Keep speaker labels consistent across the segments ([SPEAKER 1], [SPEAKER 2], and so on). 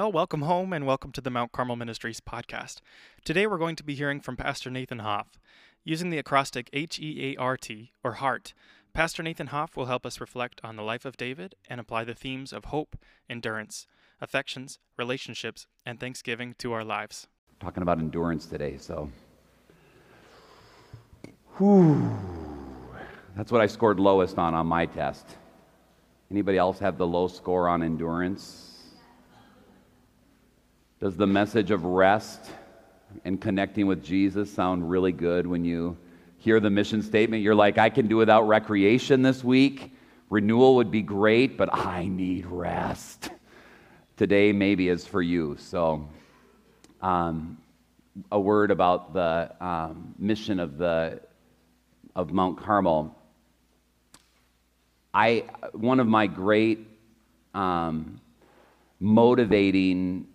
[SPEAKER 1] Well, welcome home and welcome to the Mount Carmel Ministries podcast. Today we're going to be hearing from Pastor Nathan Hoff. Using the acrostic H E A R T, or HEART, Pastor Nathan Hoff will help us reflect on the life of David and apply the themes of hope, endurance, affections, relationships, and thanksgiving to our lives.
[SPEAKER 2] Talking about endurance today, so. Whew. That's what I scored lowest on on my test. Anybody else have the low score on endurance? Does the message of rest and connecting with Jesus sound really good when you hear the mission statement? You're like, I can do without recreation this week. Renewal would be great, but I need rest. Today, maybe, is for you. So, um, a word about the um, mission of, the, of Mount Carmel. I, one of my great um, motivating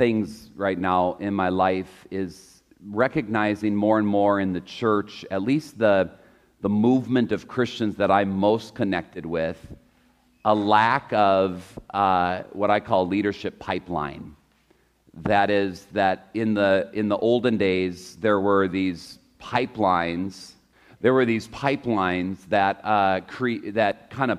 [SPEAKER 2] things right now in my life is recognizing more and more in the church, at least the, the movement of Christians that I'm most connected with, a lack of uh, what I call leadership pipeline. That is, that in the, in the olden days, there were these pipelines. There were these pipelines that, uh, cre- that kind of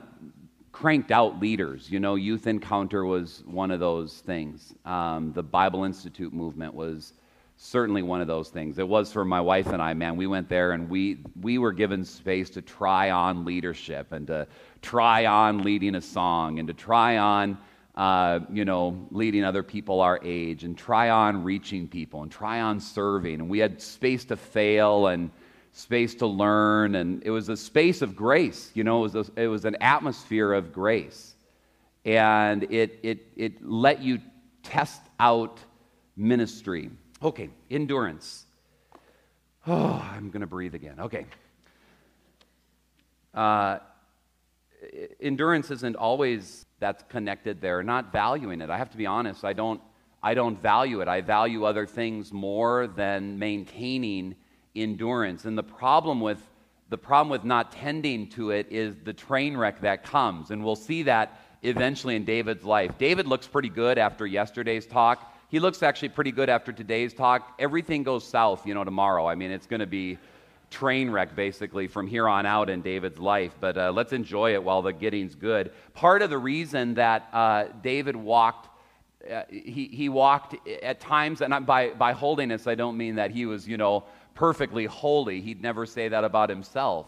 [SPEAKER 2] cranked out leaders. You know, Youth Encounter was one of those things. Um, the Bible Institute movement was certainly one of those things. It was for my wife and I, man. We went there and we, we were given space to try on leadership and to try on leading a song and to try on, uh, you know, leading other people our age and try on reaching people and try on serving. And we had space to fail and space to learn, and it was a space of grace. You know, it was, a, it was an atmosphere of grace. And it, it, it let you test out ministry. Okay, endurance. Oh, I'm going to breathe again. Okay. Uh, endurance isn't always that's connected there, not valuing it. I have to be honest, I don't, I don't value it. I value other things more than maintaining endurance. And the problem with the problem with not tending to it is the train wreck that comes. And we'll see that eventually in David's life. David looks pretty good after yesterday's talk. He looks actually pretty good after today's talk. Everything goes south, you know, tomorrow. I mean, it's going to be train wreck basically from here on out in David's life. But uh, let's enjoy it while the getting's good. Part of the reason that uh, David walked uh, he, he walked at times, and by, by holiness, I don't mean that he was, you know, perfectly holy. He'd never say that about himself.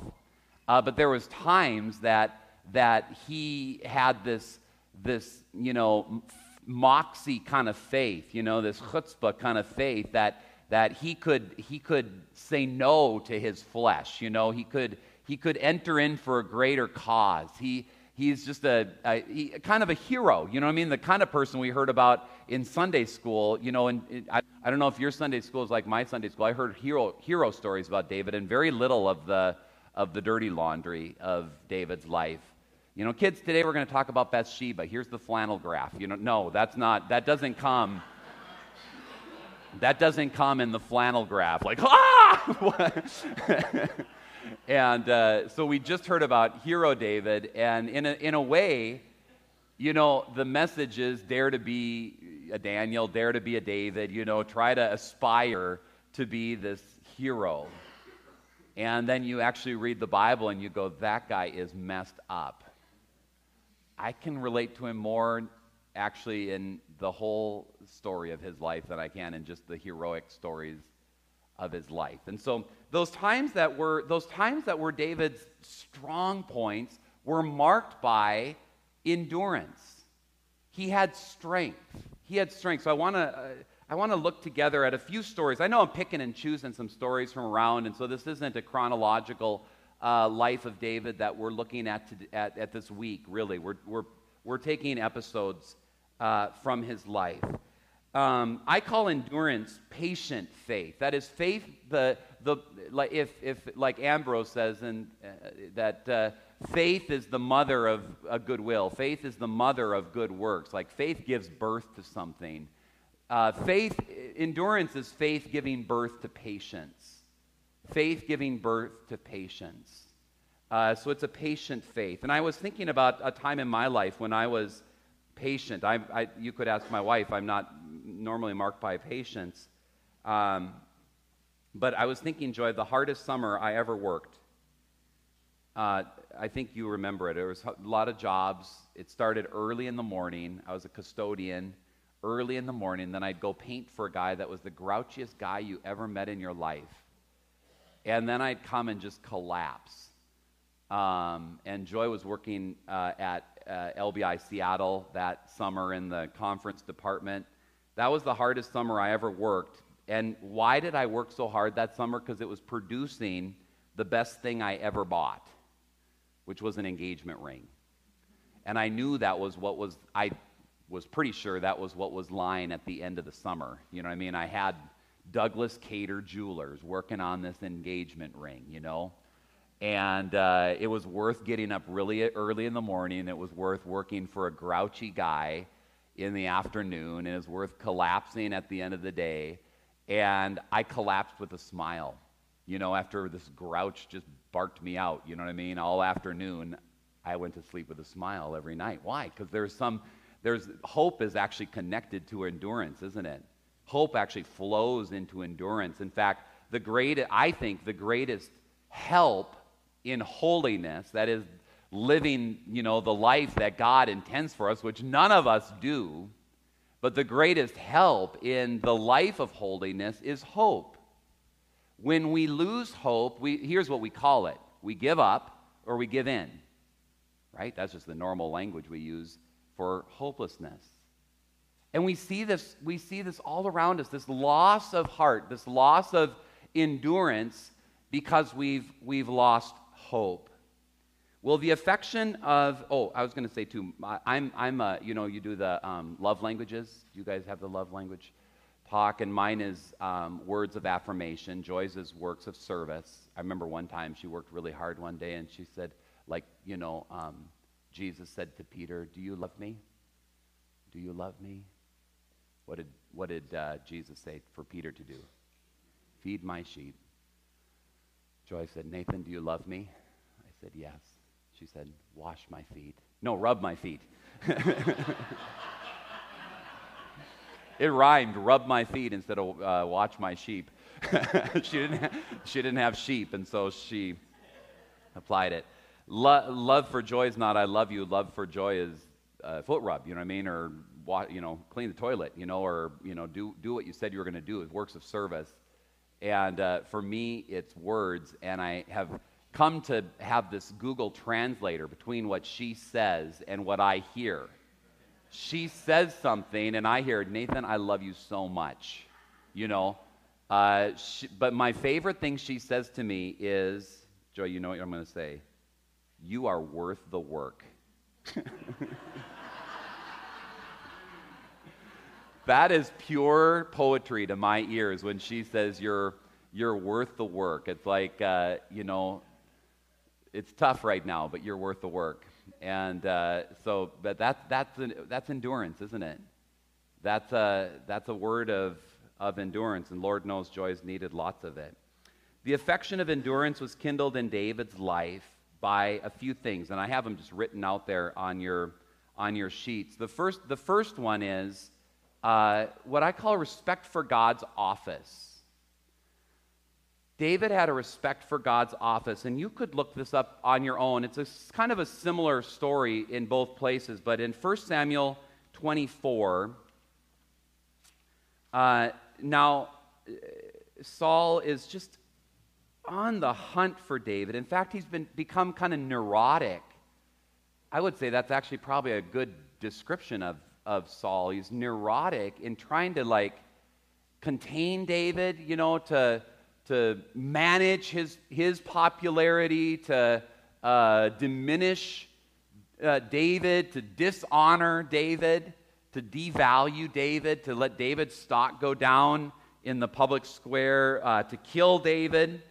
[SPEAKER 2] Uh, but there was times that, that he had this, this, you know, moxie kind of faith, you know, this chutzpah kind of faith that, that he, could, he could say no to his flesh. You know, he could, he could enter in for a greater cause. He, he's just a, a he, kind of a hero. You know what I mean? The kind of person we heard about in Sunday school. You know, and I, I don't know if your Sunday school is like my Sunday school. I heard hero, hero stories about David and very little of the, of the dirty laundry of David's life. You know, kids, today we're going to talk about Bathsheba. Here's the flannel graph. You know, no, that's not, that doesn't come. That doesn't come in the flannel graph, like, ah! And uh, so we just heard about Hero David, and in a, in a way, you know, the message is dare to be a Daniel, dare to be a David, you know, try to aspire to be this hero. And then you actually read the Bible and you go, that guy is messed up. I can relate to him more actually in the whole story of his life than I can in just the heroic stories of his life. And so those times that were those times that were David's strong points were marked by endurance. He had strength. He had strength. So I want to uh, I want to look together at a few stories. I know I'm picking and choosing some stories from around, and so this isn't a chronological uh, life of David that we're looking at, to, at, at this week, really. We're, we're, we're taking episodes uh, from his life. Um, I call endurance patient faith. That is faith, the, the, like, if, if, like Ambrose says, and, uh, that uh, faith is the mother of a goodwill. Faith is the mother of good works. Like faith gives birth to something. Uh, faith, endurance is faith giving birth to patience. Faith giving birth to patience. Uh, so it's a patient faith. And I was thinking about a time in my life when I was patient. I, I, you could ask my wife, I'm not normally marked by patience. Um, but I was thinking, Joy, the hardest summer I ever worked. Uh, I think you remember it. There was a lot of jobs. It started early in the morning. I was a custodian early in the morning. Then I'd go paint for a guy that was the grouchiest guy you ever met in your life. And then I'd come and just collapse. Um, and Joy was working uh, at uh, LBI Seattle that summer in the conference department. That was the hardest summer I ever worked. And why did I work so hard that summer? Because it was producing the best thing I ever bought, which was an engagement ring. And I knew that was what was, I was pretty sure that was what was lying at the end of the summer. You know what I mean? I had Douglas Cater Jewelers working on this engagement ring, you know? And uh, it was worth getting up really early in the morning. It was worth working for a grouchy guy in the afternoon. And it was worth collapsing at the end of the day. And I collapsed with a smile, you know, after this grouch just barked me out, you know what I mean? All afternoon, I went to sleep with a smile every night. Why? Because there's some, there's, hope is actually connected to endurance, isn't it? Hope actually flows into endurance. In fact, the great, I think the greatest help in holiness, that is living, you know, the life that God intends for us, which none of us do, but the greatest help in the life of holiness is hope. When we lose hope, we, here's what we call it we give up or we give in. Right? That's just the normal language we use for hopelessness. And we see this, we see this all around us, this loss of heart, this loss of endurance because we've, we've lost hope. Well, the affection of, oh, I was going to say too, I'm, I'm a, you know, you do the um, love languages. Do you guys have the love language talk? And mine is um, words of affirmation. Joy's is works of service. I remember one time she worked really hard one day and she said, like, you know, um, Jesus said to Peter, Do you love me? Do you love me? What did, what did uh, Jesus say for Peter to do? Feed my sheep. Joy said, Nathan, do you love me? I said, Yes. She said, Wash my feet. No, rub my feet. it rhymed, rub my feet instead of uh, watch my sheep. she, didn't have, she didn't have sheep, and so she applied it. Lo- love for joy is not I love you. Love for joy is uh, foot rub, you know what I mean? Or, you know, clean the toilet, you know, or, you know, do, do what you said you were going to do. It's works of service. And uh, for me, it's words. And I have come to have this Google translator between what she says and what I hear. She says something, and I hear, Nathan, I love you so much. You know? Uh, she, but my favorite thing she says to me is, Joy, you know what I'm going to say? You are worth the work. that is pure poetry to my ears when she says you're, you're worth the work. It's like, uh, you know, it's tough right now, but you're worth the work. And uh, so, but that's, that's, that's endurance, isn't it? That's a, that's a word of, of endurance, and Lord knows Joy's needed lots of it. The affection of endurance was kindled in David's life by a few things, and I have them just written out there on your, on your sheets. The first, the first one is uh, what I call respect for God's office. David had a respect for God's office, and you could look this up on your own. It's a, kind of a similar story in both places, but in 1 Samuel 24, uh, now Saul is just on the hunt for David. In fact, he's been become kind of neurotic. I would say that's actually probably a good description of, of Saul. He's neurotic in trying to like contain David, you know, to to manage his, his popularity, to uh, diminish uh, David, to dishonor David, to devalue David, to let David's stock go down in the public square, uh, to kill David.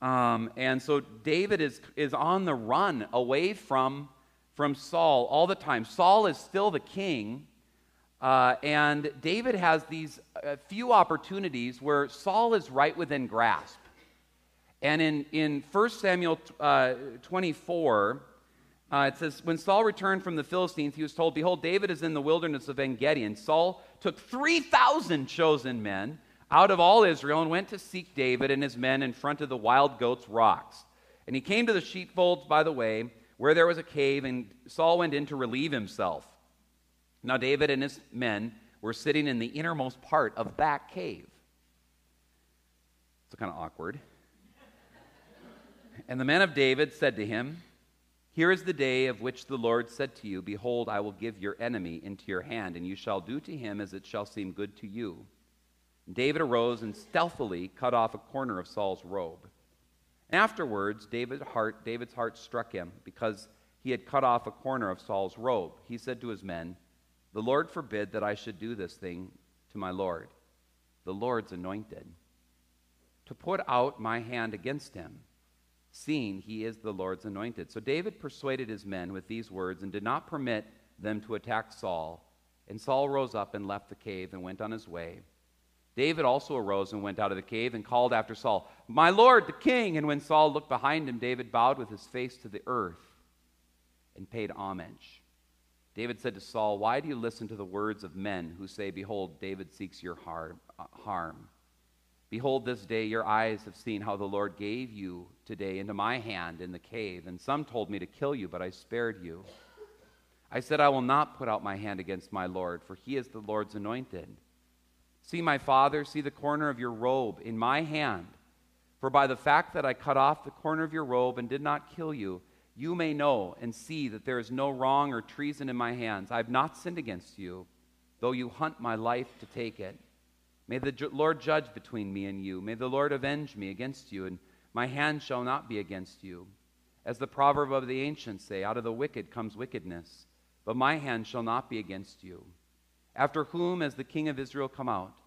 [SPEAKER 2] Um, and so David is, is on the run away from, from Saul all the time. Saul is still the king, uh, and David has these uh, few opportunities where Saul is right within grasp. And in, in 1 Samuel uh, 24, uh, it says, When Saul returned from the Philistines, he was told, Behold, David is in the wilderness of En Gedi. And Saul took 3,000 chosen men out of all Israel and went to seek David and his men in front of the wild goats' rocks. And he came to the sheepfolds by the way, where there was a cave, and Saul went in to relieve himself. Now, David and his men were sitting in the innermost part of that cave. It's kind of awkward. And the men of David said to him, Here is the day of which the Lord said to you, Behold, I will give your enemy into your hand, and you shall do to him as it shall seem good to you. David arose and stealthily cut off a corner of Saul's robe. Afterwards, David's heart, David's heart struck him because he had cut off a corner of Saul's robe. He said to his men, The Lord forbid that I should do this thing to my Lord, the Lord's anointed, to put out my hand against him seeing he is the Lord's anointed. So David persuaded his men with these words and did not permit them to attack Saul. And Saul rose up and left the cave and went on his way. David also arose and went out of the cave and called after Saul, My Lord, the king. And when Saul looked behind him, David bowed with his face to the earth and paid homage. David said to Saul, Why do you listen to the words of men who say, Behold, David seeks your uh, harm? Behold, this day your eyes have seen how the Lord gave you today into my hand in the cave, and some told me to kill you, but I spared you. I said, I will not put out my hand against my Lord, for he is the Lord's anointed. See, my father, see the corner of your robe in my hand. For by the fact that I cut off the corner of your robe and did not kill you, you may know and see that there is no wrong or treason in my hands. I have not sinned against you, though you hunt my life to take it. May the Lord judge between me and you. May the Lord avenge me against you, and my hand shall not be against you. As the proverb of the ancients say, out of the wicked comes wickedness, but my hand shall not be against you. After whom has the king of Israel come out?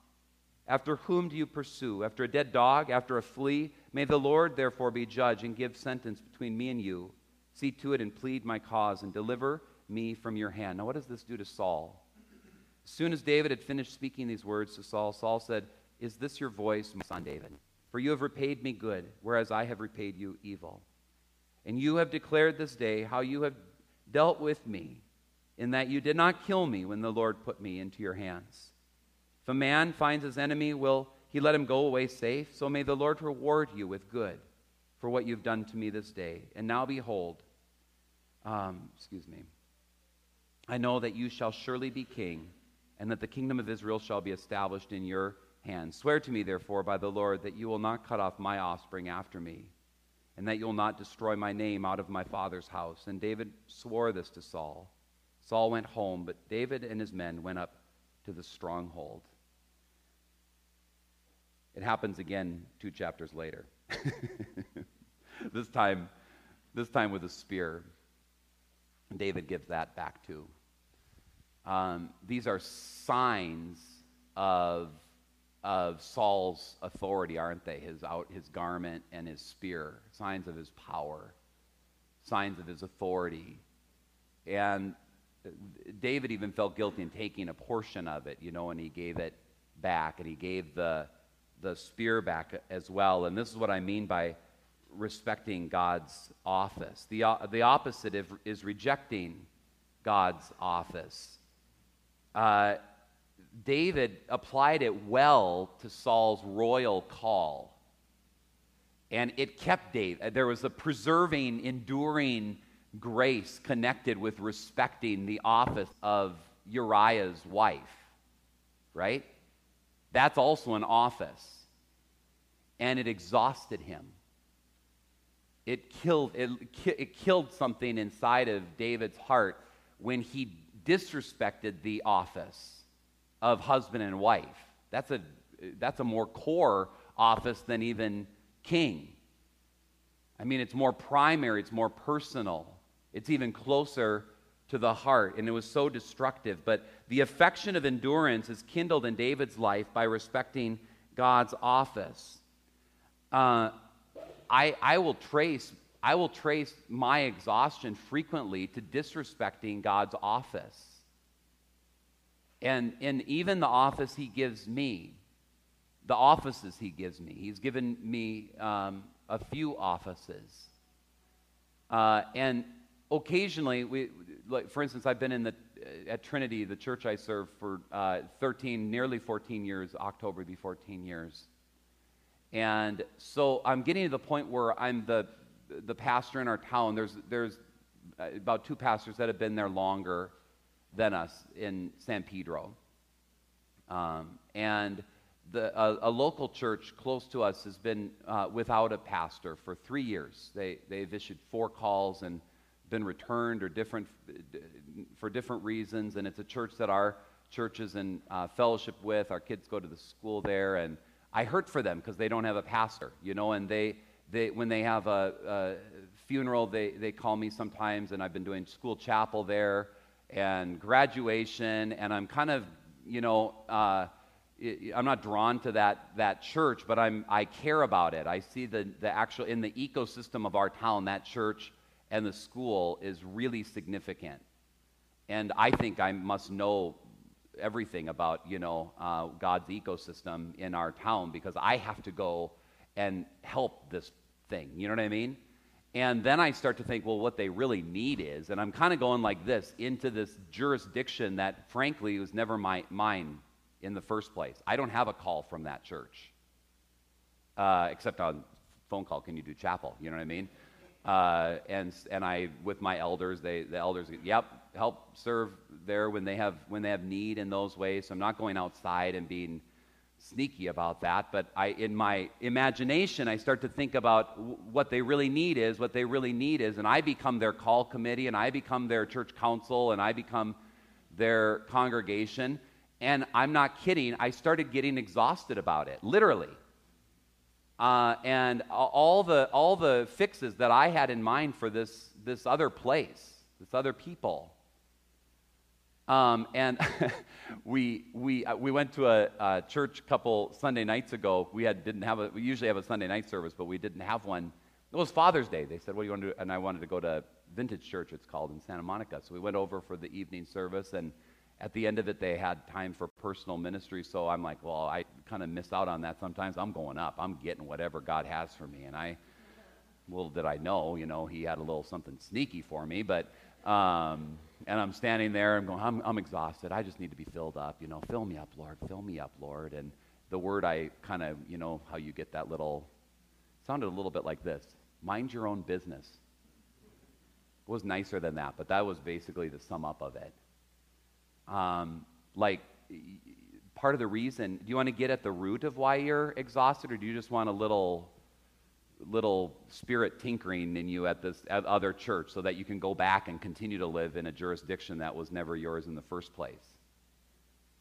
[SPEAKER 2] After whom do you pursue? After a dead dog? After a flea? May the Lord therefore be judge and give sentence between me and you. See to it and plead my cause and deliver me from your hand. Now, what does this do to Saul? As soon as David had finished speaking these words to Saul, Saul said, Is this your voice, my son David? For you have repaid me good, whereas I have repaid you evil. And you have declared this day how you have dealt with me, in that you did not kill me when the Lord put me into your hands. If a man finds his enemy, will he let him go away safe? So may the Lord reward you with good for what you've done to me this day. And now behold, um, excuse me, I know that you shall surely be king and that the kingdom of Israel shall be established in your hands. Swear to me, therefore, by the Lord, that you will not cut off my offspring after me, and that you will not destroy my name out of my father's house. And David swore this to Saul. Saul went home, but David and his men went up to the stronghold. It happens again two chapters later. this time, this time with a spear. David gives that back to um, these are signs of, of Saul's authority, aren't they? His, out, his garment and his spear, signs of his power, signs of his authority. And David even felt guilty in taking a portion of it, you know, and he gave it back, and he gave the, the spear back as well. And this is what I mean by respecting God's office. The, the opposite is rejecting God's office uh, David applied it well to Saul's royal call. And it kept David. There was a preserving, enduring grace connected with respecting the office of Uriah's wife, right? That's also an office. And it exhausted him. It killed, it, it killed something inside of David's heart when he disrespected the office of husband and wife. That's a, that's a more core office than even king. I mean, it's more primary, it's more personal, it's even closer to the heart, and it was so destructive. But the affection of endurance is kindled in David's life by respecting God's office. Uh, I, I will trace I will trace my exhaustion frequently to disrespecting God's office. And, and even the office He gives me. the offices He gives me. He's given me um, a few offices. Uh, and occasionally, we, like, for instance, I've been in the, at Trinity, the church I serve, for uh, 13, nearly 14 years. October be 14 years. And so I'm getting to the point where I'm the, the pastor in our town. There's, there's about two pastors that have been there longer than us in San Pedro. Um, and the, a, a, local church close to us has been uh, without a pastor for three years. They, they've issued four calls and been returned or different for different reasons. And it's a church that our church is in uh, fellowship with. Our kids go to the school there, and I hurt for them because they don't have a pastor, you know. And they, they when they have a, a funeral, they, they call me sometimes, and I've been doing school chapel there and graduation, and I'm kind of, you know. Uh, I'm not drawn to that, that church, but I'm, I care about it. I see the, the actual, in the ecosystem of our town, that church and the school is really significant. And I think I must know everything about, you know, uh, God's ecosystem in our town because I have to go and help this thing. You know what I mean? And then I start to think, well, what they really need is, and I'm kind of going like this into this jurisdiction that, frankly, was never my, mine in the first place. I don't have a call from that church, uh, except on phone call. Can you do chapel? You know what I mean? Uh, and and I with my elders, they the elders, yep, help serve there when they have when they have need in those ways. So I'm not going outside and being sneaky about that, but I in my imagination I start to think about w- what they really need is what they really need is, and I become their call committee, and I become their church council, and I become their congregation. And I'm not kidding, I started getting exhausted about it, literally. Uh, and all the, all the fixes that I had in mind for this, this other place, this other people. Um, and we, we, uh, we went to a, a, church couple Sunday nights ago. We, had, didn't have a, we usually have a Sunday night service, but we didn't have one. It was Father's Day. They said, What do you want to do? And I wanted to go to Vintage Church, it's called in Santa Monica. So we went over for the evening service, and at the end of it, they had time for personal ministry. So I'm like, well, I kind of miss out on that sometimes. I'm going up. I'm getting whatever God has for me. And I, little did I know, you know, he had a little something sneaky for me. But, um, and I'm standing there. I'm going, I'm, I'm exhausted. I just need to be filled up. You know, fill me up, Lord. Fill me up, Lord. And the word I kind of, you know, how you get that little, sounded a little bit like this mind your own business. It was nicer than that, but that was basically the sum up of it. Um, like, part of the reason, do you want to get at the root of why you're exhausted, or do you just want a little, little spirit tinkering in you at this at other church so that you can go back and continue to live in a jurisdiction that was never yours in the first place?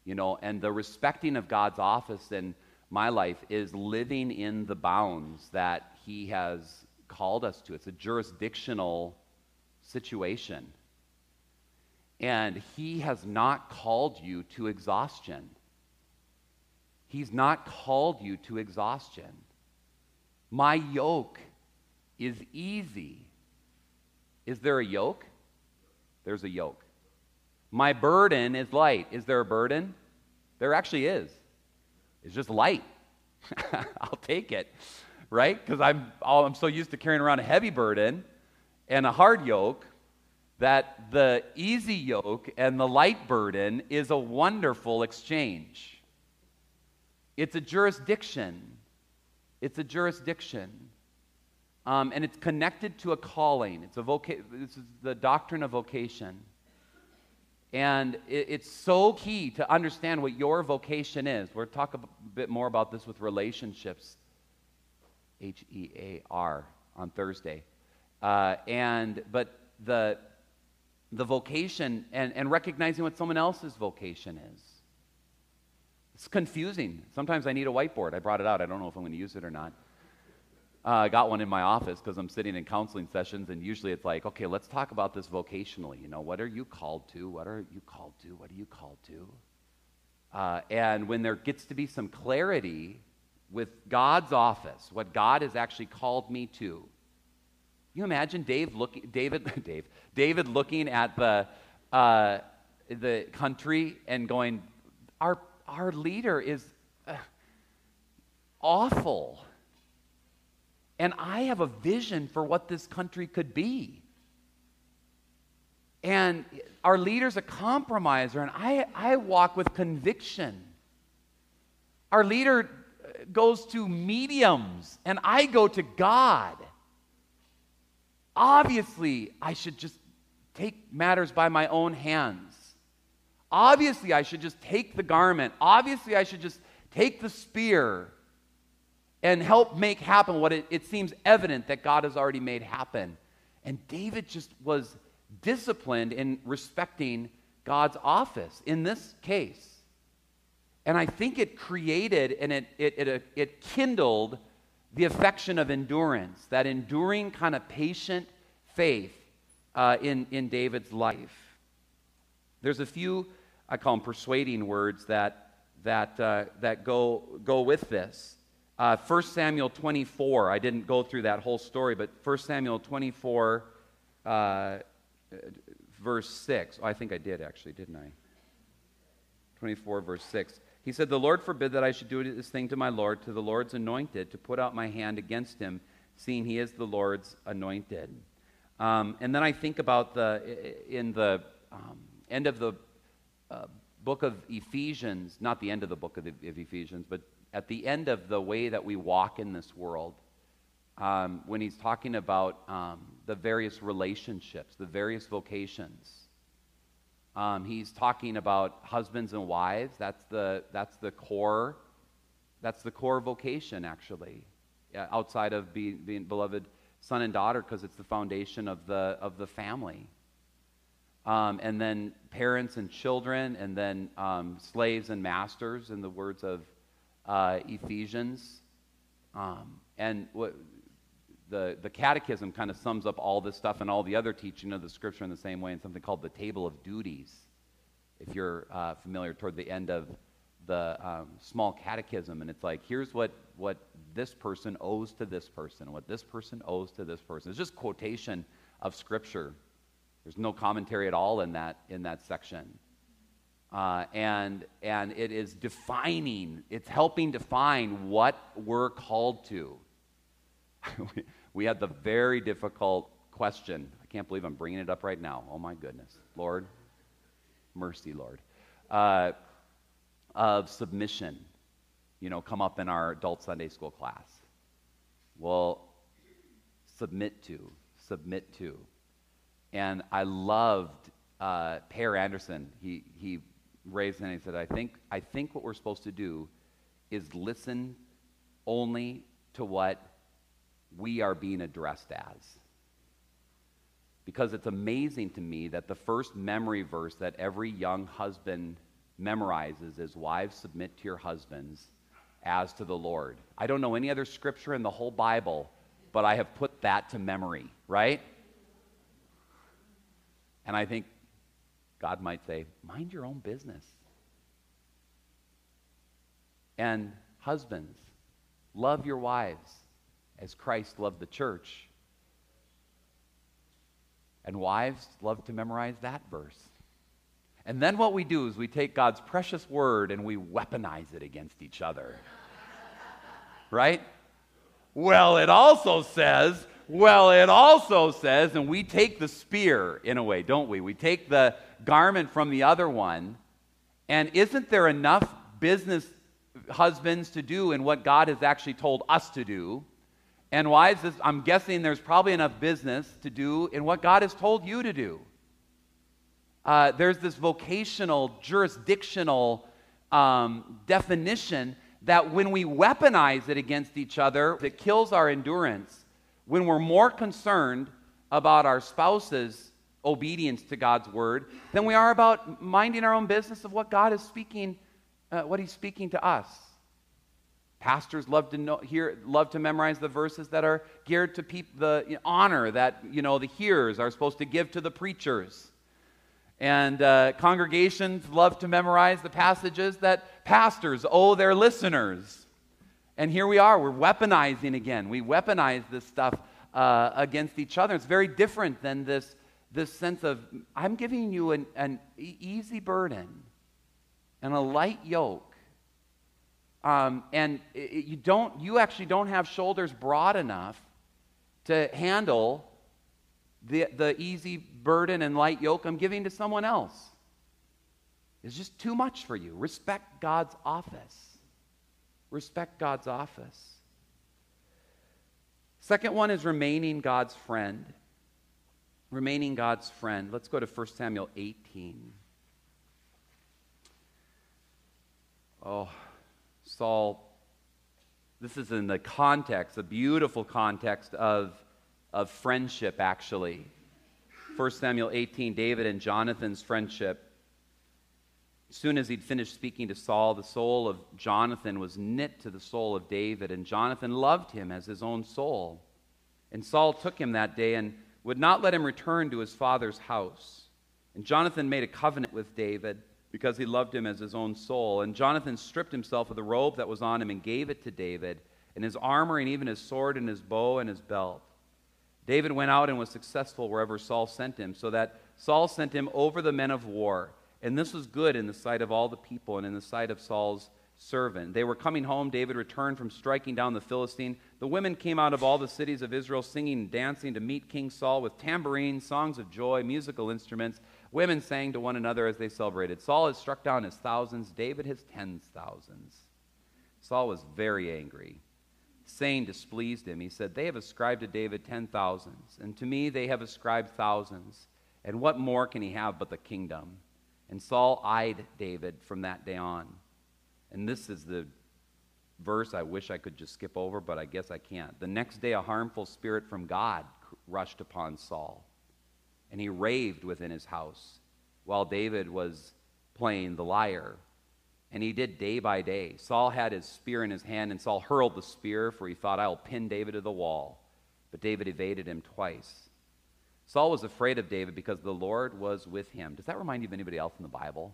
[SPEAKER 2] You know, and the respecting of God's office in my life is living in the bounds that He has called us to. It's a jurisdictional situation. And He has not called you to exhaustion. He's not called you to exhaustion. My yoke is easy. Is there a yoke? There's a yoke. My burden is light. Is there a burden? There actually is. It's just light. I'll take it, right? Because I'm, I'm so used to carrying around a heavy burden and a hard yoke that the easy yoke and the light burden is a wonderful exchange. It's a jurisdiction. It's a jurisdiction. Um, and it's connected to a calling. It's a voca- this is the doctrine of vocation. And it, it's so key to understand what your vocation is. We'll talk a bit more about this with relationships, H E A R, on Thursday. Uh, and but the the vocation and, and recognizing what someone else's vocation is. It's confusing. Sometimes I need a whiteboard. I brought it out. I don't know if I'm going to use it or not. Uh, I got one in my office because I'm sitting in counseling sessions, and usually it's like, okay, let's talk about this vocationally. You know, what are you called to? What are you called to? What are you called to? Uh, and when there gets to be some clarity with God's office, what God has actually called me to, you imagine Dave looking, David, Dave, David looking at the, uh, the country and going, our, our leader is, uh, awful. And I have a vision for what this country could be. And our leader's a compromiser, and I, I walk with conviction. Our leader goes to mediums, and I go to God. Obviously, I should just take matters by my own hands. Obviously, I should just take the garment. Obviously, I should just take the spear and help make happen what it, it seems evident that God has already made happen. And David just was disciplined in respecting God's office in this case. And I think it created and it, it, it, it kindled the affection of endurance, that enduring kind of patient faith uh, in, in David's life. There's a few, I call them persuading words, that, that, uh, that go, go with this. Uh, 1 Samuel 24, I didn't go through that whole story, but 1 Samuel 24, uh, verse 6. Oh, I think I did actually, didn't I? 24, verse 6. He said, The Lord forbid that I should do this thing to my Lord, to the Lord's anointed, to put out my hand against him, seeing he is the Lord's anointed. Um, and then I think about the, in the um, end of the uh, book of Ephesians, not the end of the book of, the, of Ephesians, but at the end of the way that we walk in this world, um, when he's talking about um, the various relationships, the various vocations. Um, he's talking about husbands and wives. That's the, that's the core. That's the core vocation, actually, outside of being, being beloved son and daughter, because it's the foundation of the, of the family. Um, and then parents and children, and then um, slaves and masters, in the words of uh, Ephesians. Um, and what, the, the catechism kind of sums up all this stuff and all the other teaching of the scripture in the same way in something called the table of duties. If you're uh, familiar toward the end of the um, small catechism, and it's like, here's what, what this person owes to this person, what this person owes to this person. It's just quotation of scripture. There's no commentary at all in that, in that section. Uh, and, and it is defining, it's helping define what we're called to. we had the very difficult question. I can't believe I'm bringing it up right now. Oh my goodness. Lord, mercy, Lord. Uh, of submission, you know, come up in our adult Sunday school class. Well, submit to, submit to. And I loved uh, Per Anderson. He, he raised and he said, I think, I think what we're supposed to do is listen only to what we are being addressed as. Because it's amazing to me that the first memory verse that every young husband memorizes is Wives, submit to your husbands as to the Lord. I don't know any other scripture in the whole Bible, but I have put that to memory, right? And I think God might say, mind your own business. And husbands, love your wives as Christ loved the church. And wives love to memorize that verse. And then what we do is we take God's precious word and we weaponize it against each other. right? Well, it also says, well, it also says, and we take the spear in a way, don't we? We take the garment from the other one. And isn't there enough business husbands to do in what God has actually told us to do? And wives, I'm guessing there's probably enough business to do in what God has told you to do. Uh, there's this vocational, jurisdictional um, definition that when we weaponize it against each other, it kills our endurance. When we're more concerned about our spouse's obedience to God's word than we are about minding our own business of what God is speaking, uh, what He's speaking to us. Pastors love to know, hear, love to memorize the verses that are geared to peop, the honor that you know the hearers are supposed to give to the preachers. And uh, congregations love to memorize the passages that pastors owe their listeners. And here we are, we're weaponizing again. We weaponize this stuff uh, against each other. It's very different than this, this sense of, I'm giving you an, an easy burden and a light yoke Um, and it, you don't, you actually don't have shoulders broad enough to handle the, the easy burden and light yoke I'm giving to someone else. It's just too much for you. Respect God's office. Respect God's office. Second one is remaining God's friend. Remaining God's friend. Let's go to 1 Samuel 18. Oh, Saul, this is in the context, a beautiful context of, of friendship, actually. 1 Samuel 18, David and Jonathan's friendship. Soon as he'd finished speaking to Saul, the soul of Jonathan was knit to the soul of David, and Jonathan loved him as his own soul. And Saul took him that day and would not let him return to his father's house. And Jonathan made a covenant with David because he loved him as his own soul. And Jonathan stripped himself of the robe that was on him and gave it to David, and his armor, and even his sword, and his bow, and his belt. David went out and was successful wherever Saul sent him, so that Saul sent him over the men of war. And this was good in the sight of all the people and in the sight of Saul's servant. They were coming home. David returned from striking down the Philistine. The women came out of all the cities of Israel singing and dancing to meet King Saul with tambourines, songs of joy, musical instruments. Women sang to one another as they celebrated. Saul has struck down his thousands, David his tens thousands. Saul was very angry. Saying displeased him, he said, They have ascribed to David ten thousands, and to me they have ascribed thousands. And what more can he have but the kingdom? And Saul eyed David from that day on. And this is the verse I wish I could just skip over, but I guess I can't. The next day, a harmful spirit from God rushed upon Saul, and he raved within his house while David was playing the lyre. And he did day by day. Saul had his spear in his hand, and Saul hurled the spear, for he thought, I'll pin David to the wall. But David evaded him twice. Saul was afraid of David because the Lord was with him. Does that remind you of anybody else in the Bible?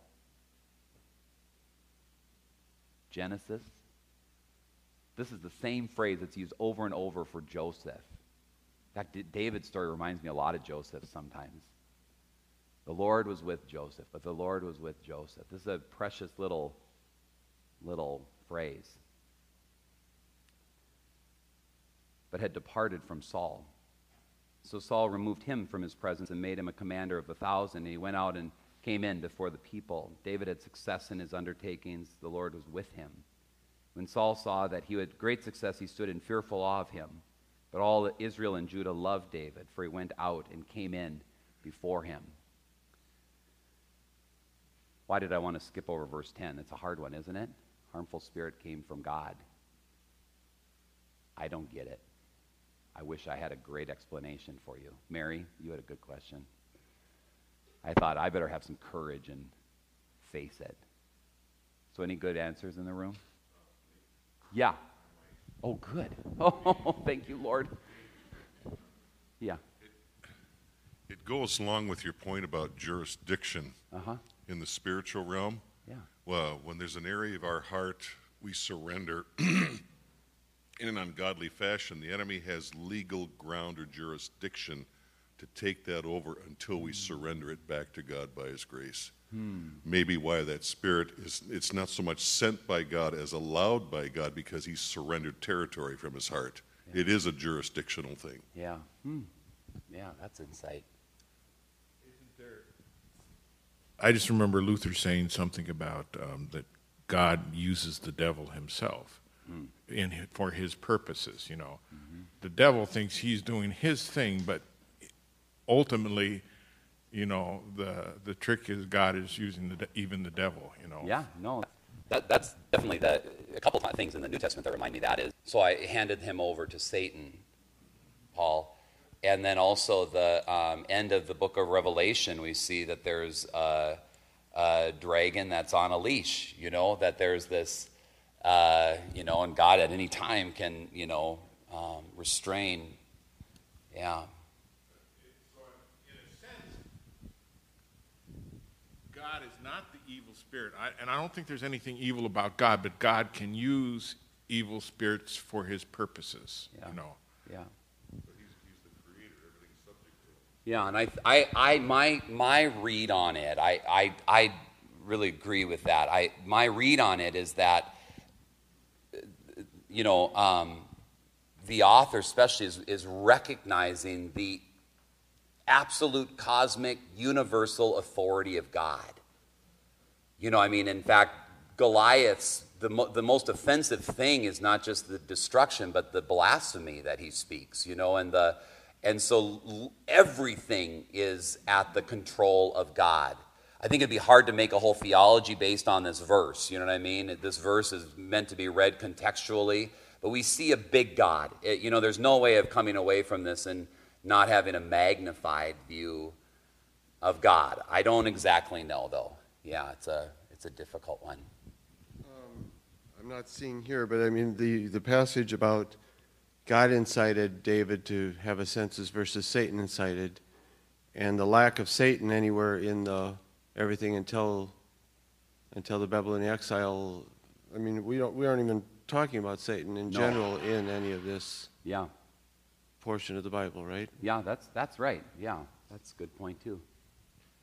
[SPEAKER 2] Genesis. This is the same phrase that's used over and over for Joseph. In fact, David's story reminds me a lot of Joseph sometimes. The Lord was with Joseph, but the Lord was with Joseph. This is a precious little, little phrase. But had departed from Saul. So Saul removed him from his presence and made him a commander of a thousand. And he went out and came in before the people. David had success in his undertakings, the Lord was with him. When Saul saw that he had great success, he stood in fearful awe of him. But all Israel and Judah loved David, for he went out and came in before him. Why did I want to skip over verse 10? It's a hard one, isn't it? Harmful spirit came from God. I don't get it. I wish I had a great explanation for you. Mary, you had a good question. I thought I better have some courage and face it. So, any good answers in the room? Yeah. Oh, good. Oh, thank you, Lord. Yeah.
[SPEAKER 3] It goes along with your point about jurisdiction
[SPEAKER 2] Uh-huh.
[SPEAKER 3] in the spiritual realm.
[SPEAKER 2] Yeah.
[SPEAKER 3] Well, when there's an area of our heart we surrender in an ungodly fashion, the enemy has legal ground or jurisdiction to take that over until we surrender it back to God by His grace. Maybe why that spirit is, it's not so much sent by God as allowed by God because He's surrendered territory from His heart. It is a jurisdictional thing.
[SPEAKER 2] Yeah. Hmm. Yeah, that's insight.
[SPEAKER 4] I just remember Luther saying something about um, that God uses the devil himself in hi- for his purposes. You know, the devil thinks he's doing his thing, but ultimately, you know, the the trick is God is using the even the devil. You know.
[SPEAKER 2] Yeah, no. That, that's definitely the, a couple of things in the New Testament that remind me that is. So I handed him over to Satan, Paul. And then also the um, end of the book of Revelation, we see that there's a, a dragon that's on a leash, you know, that there's this, uh, you know, and God at any time can, you know, um, restrain. Yeah.
[SPEAKER 4] So in a sense, God is not the evil spirit, I, and I don't think there's anything evil about God, but God can use evil spirits for His purposes.
[SPEAKER 2] Yeah.
[SPEAKER 4] You know.
[SPEAKER 2] Yeah.
[SPEAKER 3] But he's, he's the creator, everything's subject to him.
[SPEAKER 2] Yeah, and I, I, I, my, my read on it, I, I, I really agree with that. I, my read on it is that you know, um, the author especially is, is recognizing the absolute cosmic universal authority of God. You know, I mean, in fact, Goliath's the, mo- the most offensive thing is not just the destruction, but the blasphemy that he speaks, you know, and the and so everything is at the control of God. I think it'd be hard to make a whole theology based on this verse. You know what I mean? This verse is meant to be read contextually, but we see a big God. It, you know, there's no way of coming away from this and not having a magnified view of God. I don't exactly know, though. Yeah, it's a it's a difficult one.
[SPEAKER 5] Um, I'm not seeing here, but I mean, the, the passage about God incited David to have a census versus Satan incited, and the lack of Satan anywhere in the everything until until the Babylonian exile. I mean, we don't we aren't even talking about Satan in
[SPEAKER 2] No.
[SPEAKER 5] general in any of this
[SPEAKER 2] Yeah,
[SPEAKER 5] portion of the Bible, right?
[SPEAKER 2] yeah, that's that's right. Yeah, that's a good point too.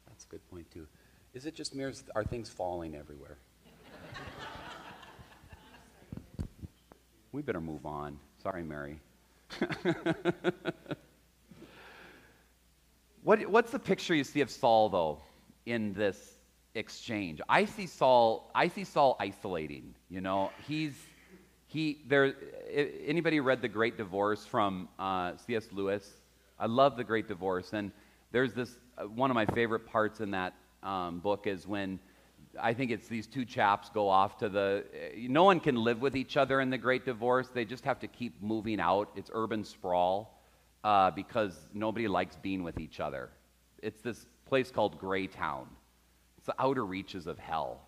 [SPEAKER 2] That's a good point too. Is it just mirrors? Are things falling everywhere? we better move on. Sorry, Mary. what, what's the picture you see of Saul though in this exchange? I see Saul. I see Saul isolating. You know, he's he there. Anybody read the Great Divorce from uh, C.S. Lewis? I love the Great Divorce, and there's this uh, one of my favorite parts in that um, book is when I think it's these two chaps go off to the. uh, No one can live with each other in the Great Divorce. They just have to keep moving out. It's urban sprawl uh, because nobody likes being with each other. It's this place called Greytown. It's the outer reaches of hell.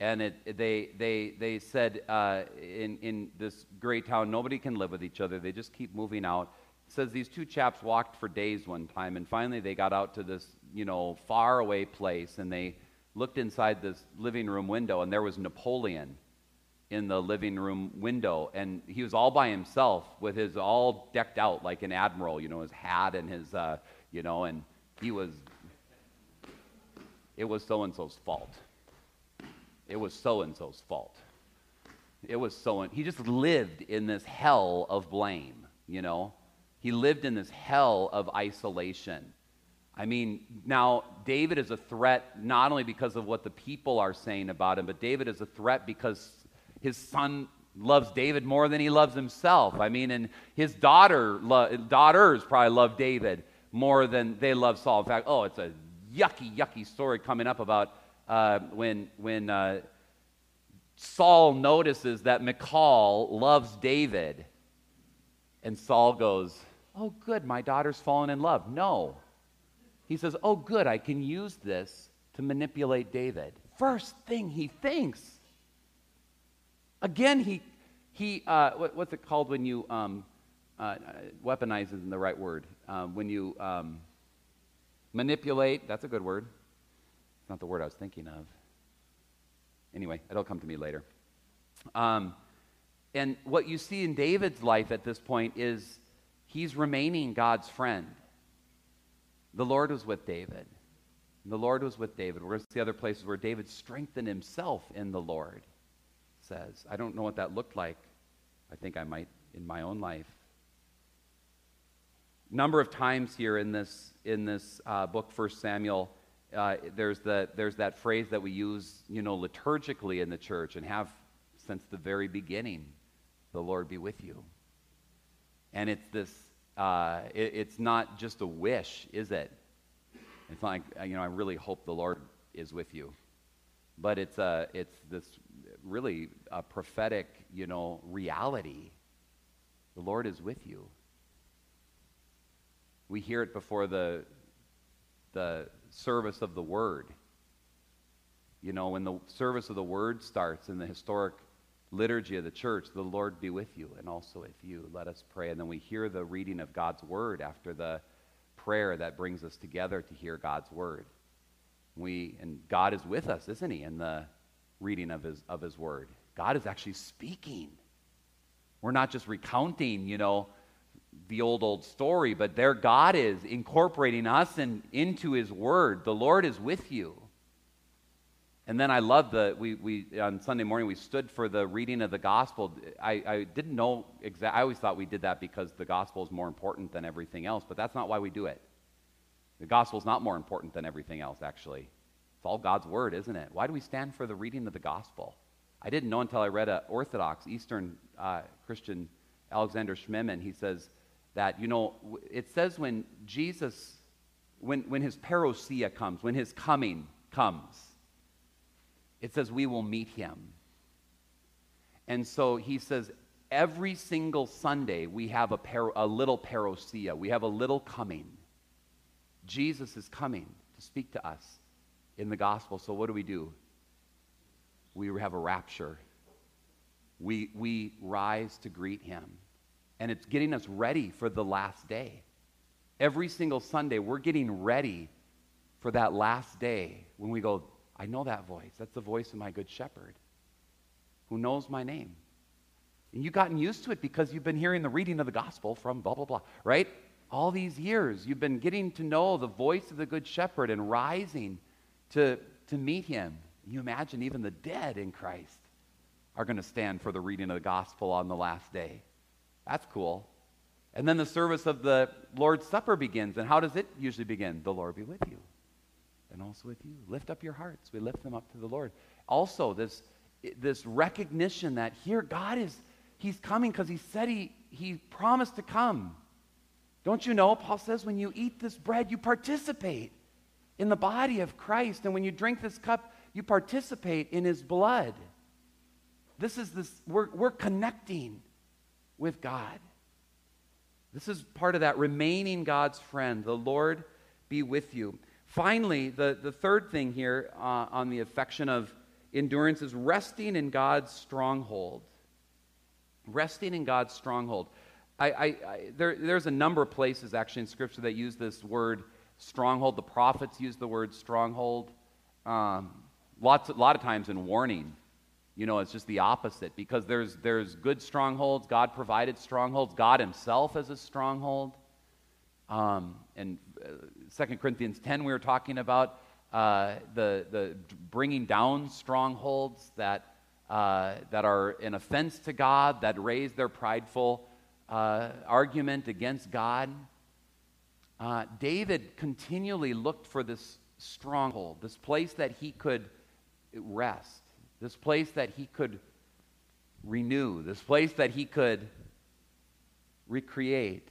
[SPEAKER 2] And it, they, they, they said uh, in, in this great town, nobody can live with each other. They just keep moving out. It says these two chaps walked for days one time, and finally they got out to this, you know, far away place, and they looked inside this living room window, and there was Napoleon in the living room window, and he was all by himself with his all decked out like an admiral, you know, his hat and his, uh, you know, and he was, it was so and so's fault. It was so and so's fault. It was so and he just lived in this hell of blame, you know. He lived in this hell of isolation. I mean, now David is a threat not only because of what the people are saying about him, but David is a threat because his son loves David more than he loves himself. I mean, and his daughter, lo- daughters probably love David more than they love Saul. In fact, oh, it's a yucky, yucky story coming up about uh, when when uh, Saul notices that Michal loves David, and Saul goes, "Oh, good, my daughter's fallen in love." No, he says, "Oh, good, I can use this to manipulate David." First thing he thinks. Again, he he uh, what, what's it called when you um, uh, weaponize isn't the right word. Um, when you um, manipulate, that's a good word. It's not the word I was thinking of. Anyway, it'll come to me later. Um, and what you see in David's life at this point is he's remaining God's friend. The Lord was with David. The Lord was with David. We're going to see other places where David strengthened himself in the Lord, says. I don't know what that looked like. I think I might in my own life. Number of times here in this, in this uh, book, 1 Samuel, uh, there's, the, there's that phrase that we use, you know, liturgically in the church and have since the very beginning, the Lord be with you. And it's this, uh, it, it's not just a wish, is it? It's like, uh, you know, I really hope the Lord is with you. But it's, a, it's this really a prophetic, you know, reality. The Lord is with you. We hear it before the, the service of the Word. You know, when the service of the Word starts in the historic liturgy of the church, the Lord be with you and also with you. Let us pray. And then we hear the reading of God's Word after the prayer that brings us together to hear God's Word. We, and God is with us, isn't He, in the reading of His, of his Word? God is actually speaking. We're not just recounting, you know, the old, old story, but there God is incorporating us in, into His Word. The Lord is with you. And then I love the, we, we, on Sunday morning, we stood for the reading of the gospel. I, I didn't know exactly, I always thought we did that because the gospel is more important than everything else, but that's not why we do it. The gospel is not more important than everything else, actually. It's all God's word, isn't it? Why do we stand for the reading of the gospel? I didn't know until I read an Orthodox Eastern uh, Christian, Alexander Schmemann. He says that, you know, it says when Jesus, when, when his parousia comes, when his coming comes, it says we will meet him. And so he says every single Sunday we have a, par- a little parousia, we have a little coming. Jesus is coming to speak to us in the gospel. So what do we do? We have a rapture. We, we rise to greet him. And it's getting us ready for the last day. Every single Sunday, we're getting ready for that last day when we go, I know that voice. That's the voice of my good shepherd who knows my name. And you've gotten used to it because you've been hearing the reading of the gospel from blah, blah, blah, right? All these years, you've been getting to know the voice of the good shepherd and rising to, to meet him. You imagine even the dead in Christ are going to stand for the reading of the gospel on the last day. That's cool. And then the service of the Lord's Supper begins. And how does it usually begin? The Lord be with you and also with you. Lift up your hearts. We lift them up to the Lord. Also, this, this recognition that here God is, He's coming because He said he, he promised to come. Don't you know? Paul says when you eat this bread, you participate in the body of Christ. And when you drink this cup, you participate in His blood. This is this, we're, we're connecting with God. This is part of that remaining God's friend. The Lord be with you. Finally, the, the third thing here uh, on the affection of endurance is resting in God's stronghold. Resting in God's stronghold. I, I, I, there, there's a number of places actually in Scripture that use this word stronghold. The prophets use the word stronghold. Um, lots, a lot of times in warning, you know, it's just the opposite because there's, there's good strongholds. God provided strongholds. God Himself is a stronghold. Um, and uh, 2 Corinthians 10, we were talking about uh, the, the bringing down strongholds that, uh, that are an offense to God, that raise their prideful uh, argument against God. Uh, David continually looked for this stronghold, this place that he could rest, this place that he could renew, this place that he could recreate.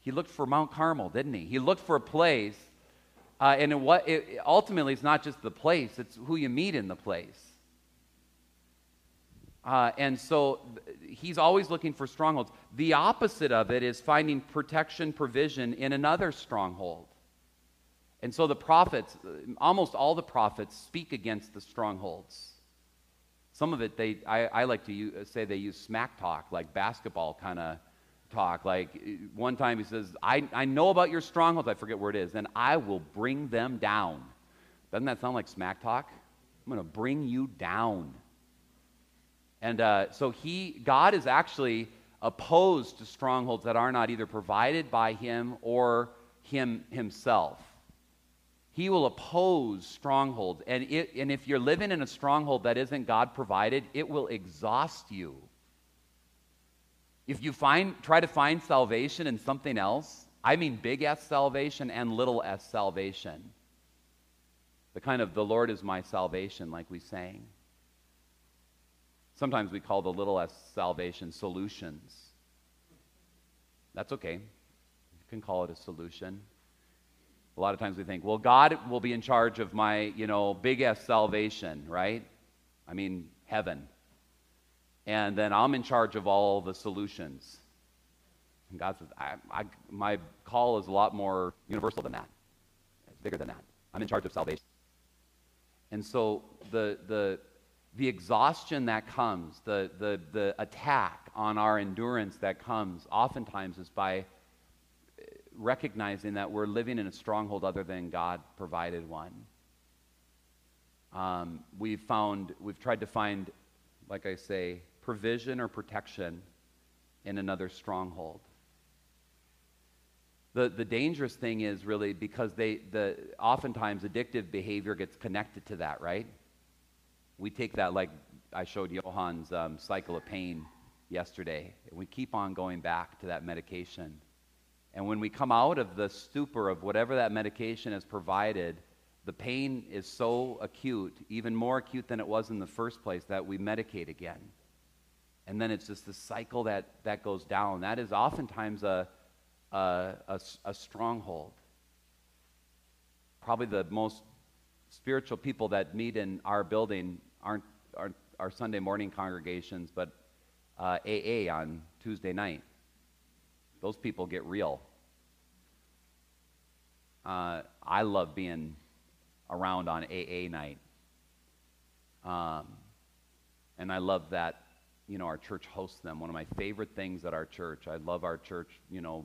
[SPEAKER 2] He looked for Mount Carmel, didn't he? He looked for a place, uh, and it, what, it, ultimately, it's not just the place, it's who you meet in the place. Uh, and so he's always looking for strongholds. The opposite of it is finding protection, provision in another stronghold. And so the prophets, almost all the prophets, speak against the strongholds. Some of it, they, I, I like to use, say they use smack talk, like basketball kind of talk. Like one time he says, I, I know about your strongholds, I forget where it is, and I will bring them down. Doesn't that sound like smack talk? I'm going to bring you down. And uh, so he, God is actually opposed to strongholds that are not either provided by him or him himself. He will oppose strongholds. And, it, and if you're living in a stronghold that isn't God provided, it will exhaust you. If you find, try to find salvation in something else, I mean big S salvation and little s salvation. The kind of the Lord is my salvation, like we sang. Sometimes we call the little s salvation solutions. That's okay. You can call it a solution. A lot of times we think, well, God will be in charge of my, you know, big S salvation, right? I mean, heaven and then I'm in charge of all the solutions. And God says, I, I, my call is a lot more universal than that. It's bigger than that. I'm in charge of salvation. And so the, the, the exhaustion that comes, the, the, the attack on our endurance that comes, oftentimes is by recognizing that we're living in a stronghold other than God provided one. Um, we've found, we've tried to find, like I say, provision or protection in another stronghold. The, the dangerous thing is really because they, the, oftentimes addictive behavior gets connected to that, right? we take that like I showed Johan's um, cycle of pain yesterday. And we keep on going back to that medication. And when we come out of the stupor of whatever that medication has provided, the pain is so acute, even more acute than it was in the first place, that we medicate again. And then it's just the cycle that, that goes down. That is oftentimes a, a, a, a stronghold. Probably the most spiritual people that meet in our building aren't, aren't our Sunday morning congregations, but uh, AA on Tuesday night. Those people get real. Uh, I love being around on AA night. Um, and I love that, you know, our church hosts them. One of my favorite things at our church, I love our church, you know,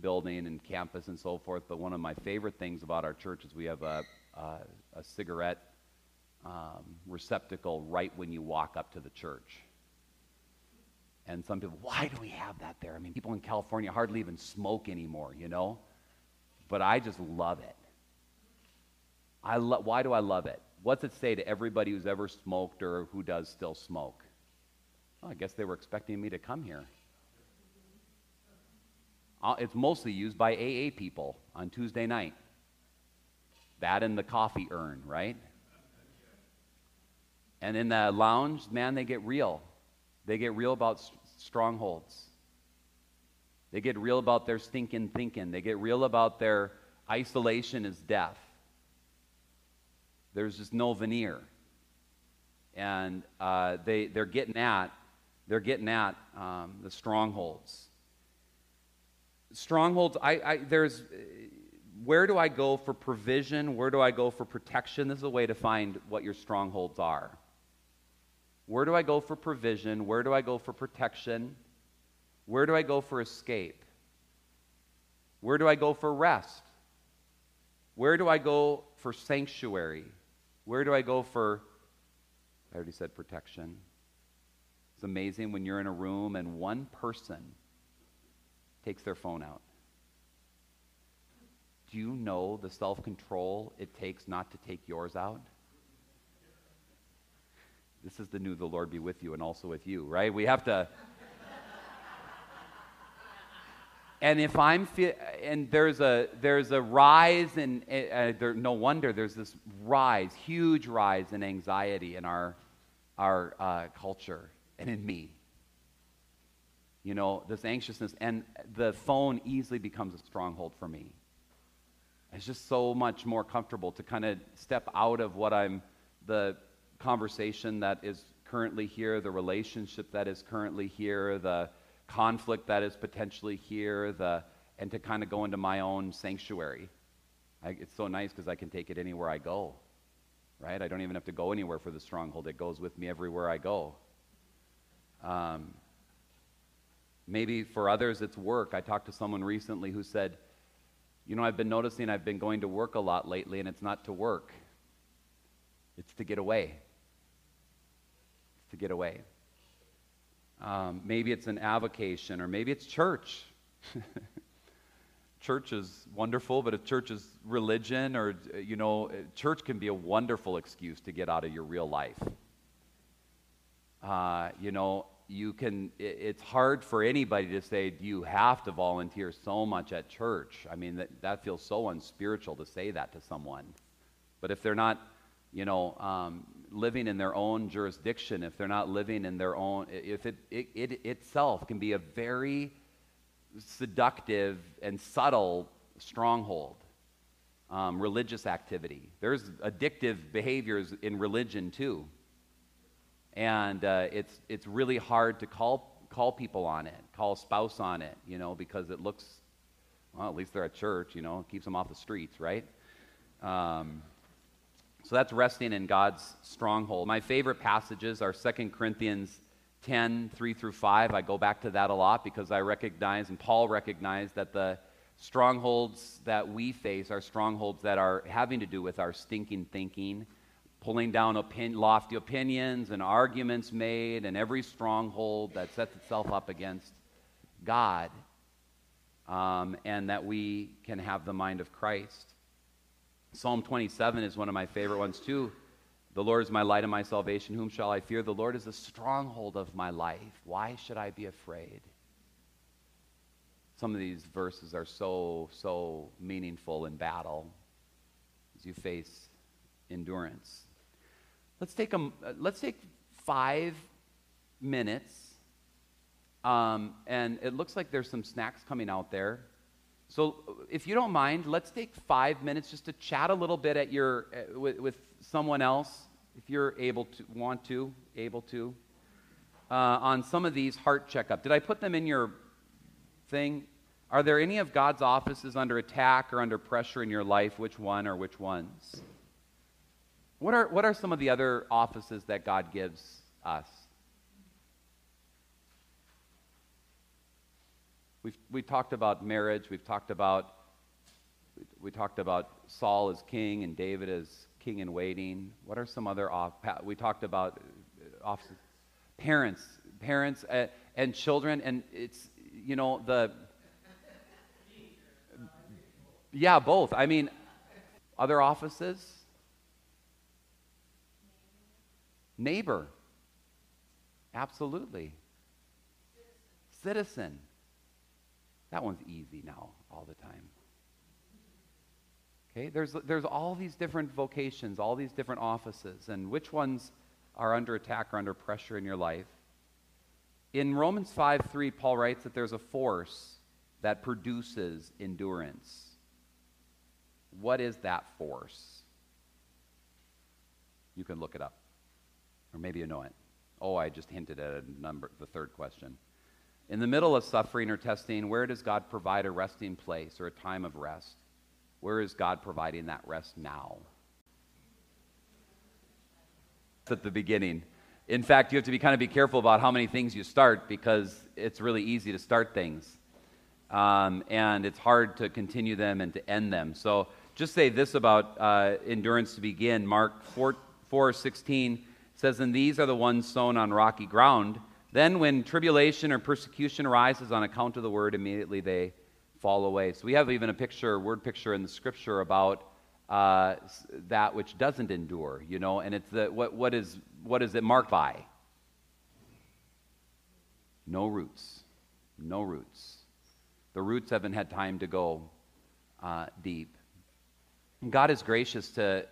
[SPEAKER 2] building and campus and so forth, but one of my favorite things about our church is we have a, a, a cigarette um, receptacle right when you walk up to the church. And some people, why do we have that there? I mean, people in California hardly even smoke anymore, you know? But I just love it. I lo- why do I love it? What's it say to everybody who's ever smoked or who does still smoke? Well, I guess they were expecting me to come here. Uh, it's mostly used by AA people on Tuesday night. That and the coffee urn, right? And in the lounge, man, they get real. They get real about strongholds. They get real about their stinking thinking. They get real about their isolation is death. There's just no veneer. And uh, they, they're getting at, they're getting at um, the strongholds. Strongholds, I, I, there's, where do I go for provision? Where do I go for protection? This is a way to find what your strongholds are. Where do I go for provision? Where do I go for protection? Where do I go for escape? Where do I go for rest? Where do I go for sanctuary? Where do I go for, I already said protection. It's amazing when you're in a room and one person takes their phone out. Do you know the self control it takes not to take yours out? This is the new the Lord be with you and also with you, right? We have to. and if I'm fe- and there's a there's a rise in uh, there, no wonder there's this rise, huge rise in anxiety in our our uh, culture and in me. You know this anxiousness and the phone easily becomes a stronghold for me. It's just so much more comfortable to kind of step out of what I'm the conversation that is currently here, the relationship that is currently here, the conflict that is potentially here, the, and to kind of go into my own sanctuary. I, it's so nice because I can take it anywhere I go, right? I don't even have to go anywhere for the stronghold. It goes with me everywhere I go. Um, maybe for others, it's work. I talked to someone recently who said, You know, I've been noticing I've been going to work a lot lately, and it's not to work, it's to get away to get away. Um, maybe it's an avocation, or maybe it's church. church is wonderful, but if church is religion, or, you know, church can be a wonderful excuse to get out of your real life. Uh, you know, you can, it, it's hard for anybody to say, you have to volunteer so much at church. I mean, that, that feels so unspiritual to say that to someone. But if they're not, you know, um, living in their own jurisdiction, if they're not living in their own, if it, it, it itself can be a very seductive and subtle stronghold. Um, religious activity. There's addictive behaviors in religion too. And uh, it's, it's really hard to call, call people on it, call a spouse on it, you know, because it looks, well, at least they're at church, you know, keeps them off the streets, right? Um, so that's resting in God's stronghold. My favorite passages are 2 Corinthians 10, 3 through 5. I go back to that a lot because I recognize, and Paul recognized, that the strongholds that we face are strongholds that are having to do with our stinking thinking, pulling down opin- lofty opinions and arguments made, and every stronghold that sets itself up against God, um, and that we can have the mind of Christ. Psalm 27 is one of my favorite ones too. The Lord is my light and my salvation. Whom shall I fear? The Lord is the stronghold of my life. Why should I be afraid? Some of these verses are so, so meaningful in battle as you face endurance. Let's take, a, let's take five minutes. Um, and it looks like there's some snacks coming out there. So, if you don't mind, let's take five minutes just to chat a little bit at your, uh, with, with, someone else, if you're able to, want to, able to, uh, on some of these heart checkup. Did I put them in your thing? Are there any of God's offices under attack or under pressure in your life? Which one or which ones? What are, what are some of the other offices that God gives us? We've, we talked about marriage. We've talked about, we talked about Saul as king and David as king in waiting. What are some other off? We talked about uh, offices. Parents, parents uh, and children, and it's you know the. Yeah, both. I mean, other offices. Neighbor. Absolutely. Citizen. That one's easy now, all the time. Okay, there's, there's all these different vocations, all these different offices, and which ones are under attack or under pressure in your life? In Romans 5 3, Paul writes that there's a force that produces endurance. What is that force? You can look it up. Or maybe you know it. Oh, I just hinted at a number, the third question. In the middle of suffering or testing, where does God provide a resting place or a time of rest? Where is God providing that rest now? At the beginning. In fact, you have to be kind of be careful about how many things you start because it's really easy to start things. Um, and it's hard to continue them and to end them. So just say this about uh, endurance to begin. Mark 4, 4 16 says, And these are the ones sown on rocky ground then, when tribulation or persecution arises on account of the word, immediately they fall away. So, we have even a picture, word picture in the scripture about uh, that which doesn't endure, you know, and it's the, what, what, is, what is it marked by? No roots. No roots. The roots haven't had time to go uh, deep. God is gracious to.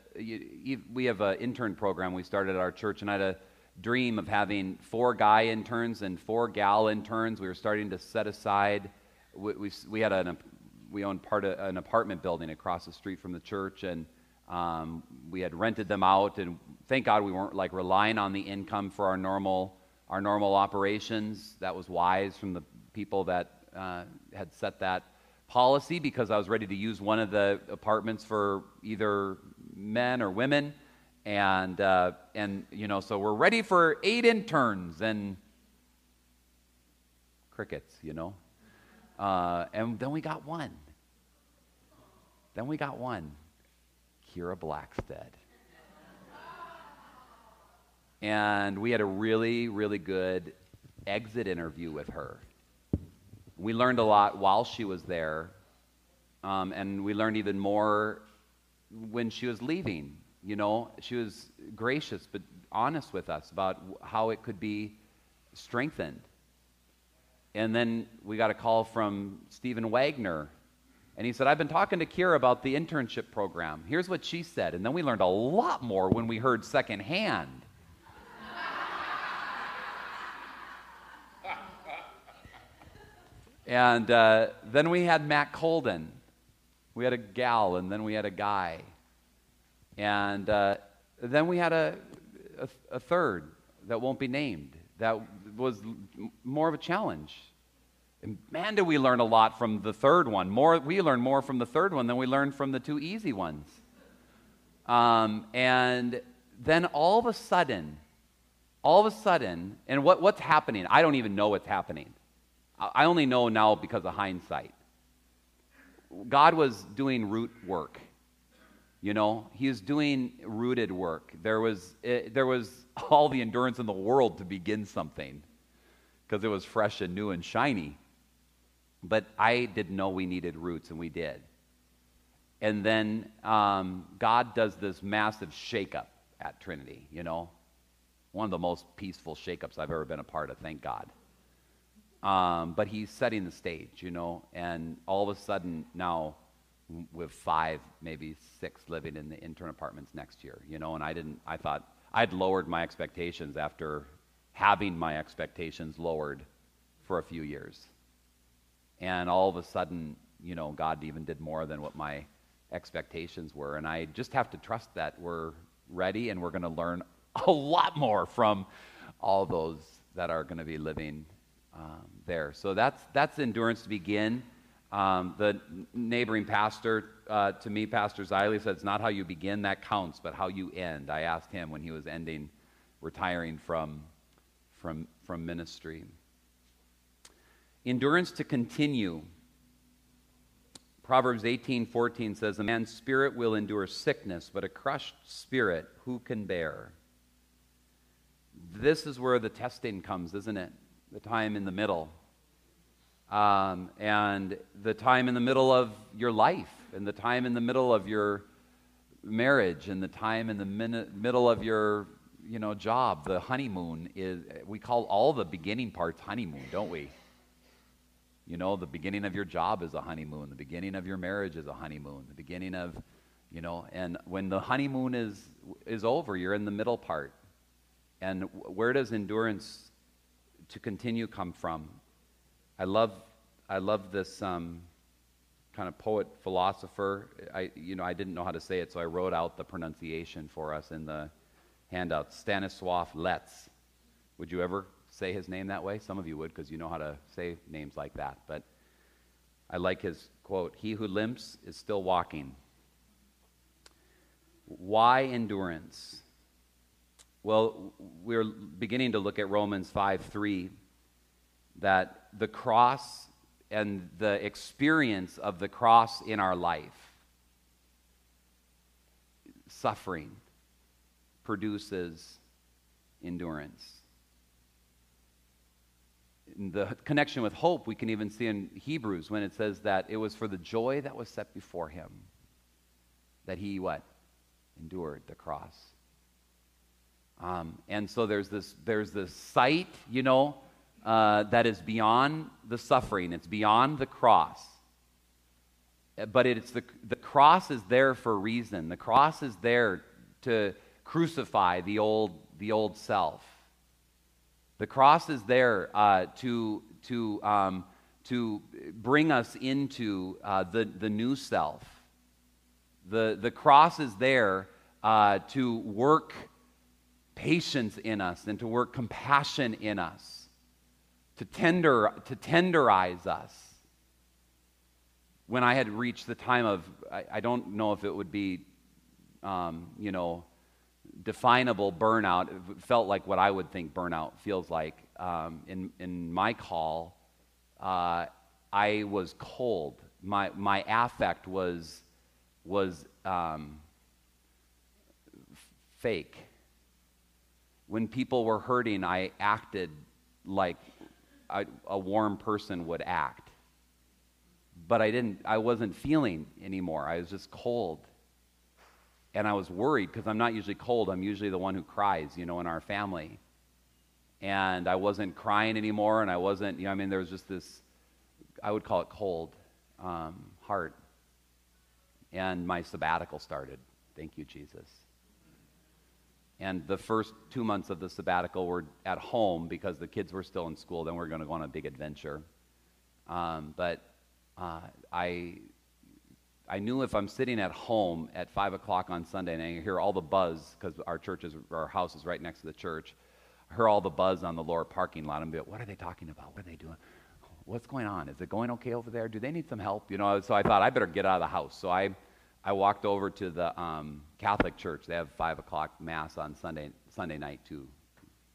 [SPEAKER 2] We have an intern program we started at our church, and I had a dream of having four guy interns and four gal interns. We were starting to set aside. We, we, we had an we owned part of an apartment building across the street from the church, and um, we had rented them out. And thank God we weren't like relying on the income for our normal our normal operations. That was wise from the people that uh, had set that policy because I was ready to use one of the apartments for either men or women and uh, and you know so we're ready for eight interns and crickets you know? Uh, and then we got one. Then we got one kira blackstead. And we had a really really good exit interview with her. We learned a lot while she was there um, and we learned even more when she was leaving you know, she was gracious but honest with us about how it could be strengthened. And then we got a call from Stephen Wagner. And he said, I've been talking to Kira about the internship program. Here's what she said. And then we learned a lot more when we heard secondhand. and uh, then we had Matt Colden. We had a gal, and then we had a guy. And uh, then we had a, a, a, third that won't be named that was more of a challenge. And man, did we learn a lot from the third one. More, we learned more from the third one than we learned from the two easy ones. Um, and then all of a sudden, all of a sudden, and what, what's happening? I don't even know what's happening. I only know now because of hindsight. God was doing root work you know, he was doing rooted work. There was, it, eh, there was all the endurance in the world to begin something because it was fresh and new and shiny. But I didn't know we needed roots, and we did. And then um, God does this massive shakeup at Trinity, you know? One of the most peaceful shakeups I've ever been a part of, thank God. Um, but he's setting the stage, you know, and all of a sudden now with five, maybe six living in the intern apartments next year, you know, and I didn't, I thought I'd lowered my expectations after having my expectations lowered for a few years. And all of a sudden, you know, God even did more than what my expectations were. And I just have to trust that we're ready and we're going to learn a lot more from all those that are going to be living um, there. So that's, that's endurance to begin. Um, the neighboring pastor uh, to me, Pastor Ziley, said, It's not how you begin that counts, but how you end. I asked him when he was ending, retiring from, from, from ministry. Endurance to continue. Proverbs 18:14 says, "A man's spirit will endure sickness, but a crushed spirit who can bear?" This is where the testing comes, isn't it? The time in the middle. Um, and the time in the middle of your life, and the time in the middle of your marriage, and the time in the min- middle of your you know job. The honeymoon is we call all the beginning parts honeymoon, don't we? You know, the beginning of your job is a honeymoon. The beginning of your marriage is a honeymoon. The beginning of, you know, and when the honeymoon is is over, you're in the middle part. And where does endurance to continue come from? I love I love this um, kind of poet philosopher. I you know I didn't know how to say it, so I wrote out the pronunciation for us in the handout. Stanislav Lec. Would you ever say his name that way. Some of you would because you know how to say names like that. But I like his quote He who limps is still walking. Why endurance? Well, we're beginning to look at Romans 5 3, that the cross and the experience of the cross in our life, suffering, produces endurance the connection with hope we can even see in Hebrews when it says that it was for the joy that was set before him that he what endured the cross. Um, and so there's this there's this sight, you know, uh, that is beyond the suffering. It's beyond the cross. But it's the the cross is there for a reason. The cross is there to crucify the old the old self the cross is there uh, to, to, um, to bring us into uh, the, the new self. The, the cross is there uh, to work patience in us and to work compassion in us, to, tender, to tenderize us. When I had reached the time of, I, I don't know if it would be, um, you know, definable burnout it felt like what I would think burnout feels like. Um, in, in my call, uh, I was cold. My, my affect was, was um, fake. When people were hurting, I acted like I, a warm person would act. But I didn't, I wasn't feeling anymore. I was just cold and I was worried because I'm not usually cold. I'm usually the one who cries, you know, in our family. And I wasn't crying anymore, and I wasn't, you know, I mean, there was just this, I would call it cold um, heart. And my sabbatical started. Thank you, Jesus. And the first two months of the sabbatical were at home because the kids were still in school. Then we are going to go on a big adventure. Um, but uh, I I knew if I'm sitting at home at 5 o'clock on Sunday and I hear all the buzz, because our church is, our house is right next to the church, I hear all the buzz on the lower parking lot and be like, what are they talking about? What are they doing? What's going on? Is it going okay over there? Do they need some help? You know, so I thought I better get out of the house. So I, I walked over to the um, Catholic church. They have 5 o'clock mass on Sunday, Sunday night too.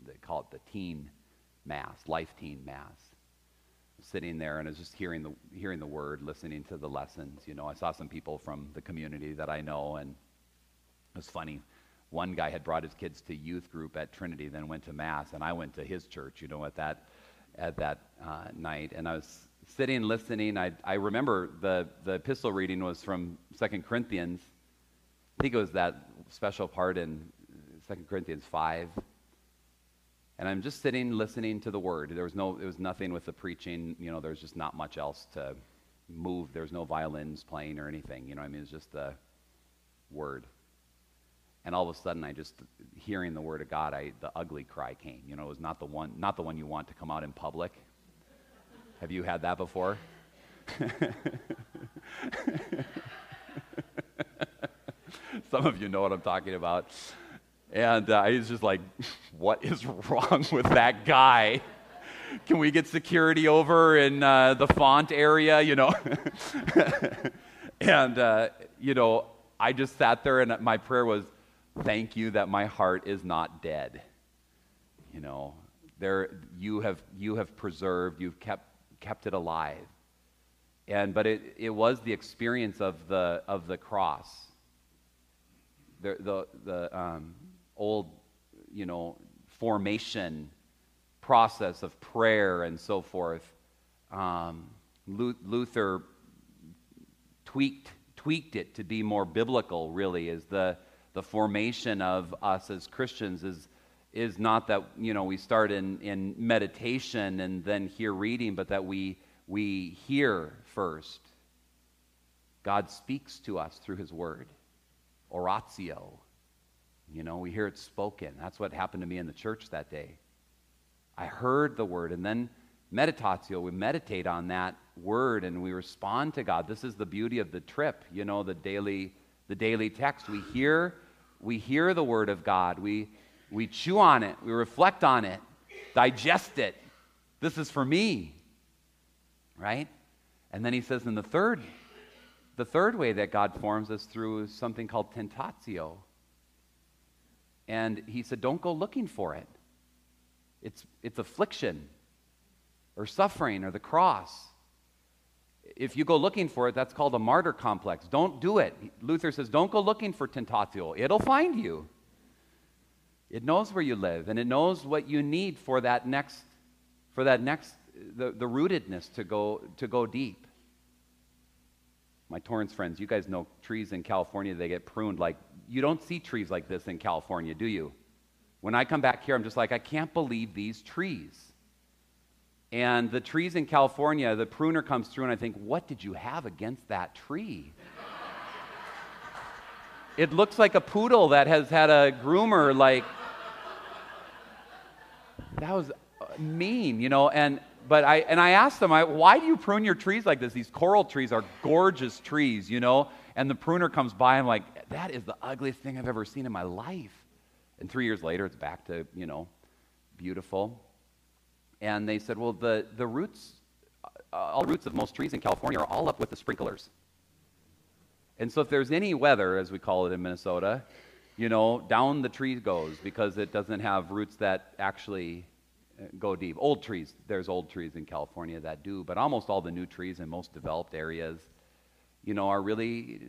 [SPEAKER 2] They call it the teen mass, life teen mass sitting there and I was just hearing the, hearing the word, listening to the lessons. You know, I saw some people from the community that I know, and it was funny. One guy had brought his kids to youth group at Trinity, then went to Mass, and I went to his church, you know, at that, at that uh, night. And I was sitting listening. I, I remember the, the epistle reading was from Second Corinthians. I think it was that special part in Second Corinthians 5. And I'm just sitting listening to the word. There was no, it was nothing with the preaching. You know, there's just not much else to move. There's no violins playing or anything. You know, I mean, it's just the word. And all of a sudden, I just hearing the word of God, I the ugly cry came. You know, it was not the one, not the one you want to come out in public. Have you had that before? Some of you know what I'm talking about. And uh, was just like, what is wrong with that guy? Can we get security over in uh, the font area, you know? and, uh, you know, I just sat there and my prayer was, thank you that my heart is not dead. You know, there, you, have, you have preserved, you've kept, kept it alive. And, but it, it was the experience of the, of the cross. The, the, the um, old, you know, formation process of prayer and so forth. Um, Luther tweaked, tweaked it to be more biblical, really, is the, the formation of us as Christians is, is not that, you know, we start in, in meditation and then hear reading, but that we, we hear first. God speaks to us through his word, oratio. You know, we hear it spoken. That's what happened to me in the church that day. I heard the word, and then meditatio, we meditate on that word and we respond to God. This is the beauty of the trip, you know, the daily, the daily text. We hear, we hear the word of God. We, we chew on it, we reflect on it, digest it. This is for me. Right? And then he says in the third, the third way that God forms us through is something called tentatio. And he said, Don't go looking for it. It's, it's affliction or suffering or the cross. If you go looking for it, that's called a martyr complex. Don't do it. Luther says, Don't go looking for tentatio, it'll find you. It knows where you live and it knows what you need for that next, for that next, the, the rootedness to go, to go deep. My Torrance friends, you guys know trees in California, they get pruned like you don't see trees like this in California, do you? When I come back here, I'm just like, I can't believe these trees. And the trees in California, the pruner comes through, and I think, what did you have against that tree? it looks like a poodle that has had a groomer, like, that was mean, you know. And but I and I asked them, I, why do you prune your trees like this? These coral trees are gorgeous trees, you know. And the pruner comes by, I'm like, that is the ugliest thing I've ever seen in my life. And three years later, it's back to, you know, beautiful. And they said, well, the, the roots, uh, all the roots of most trees in California are all up with the sprinklers. And so if there's any weather, as we call it in Minnesota, you know, down the tree goes because it doesn't have roots that actually uh, go deep. Old trees, there's old trees in California that do, but almost all the new trees in most developed areas, you know, are really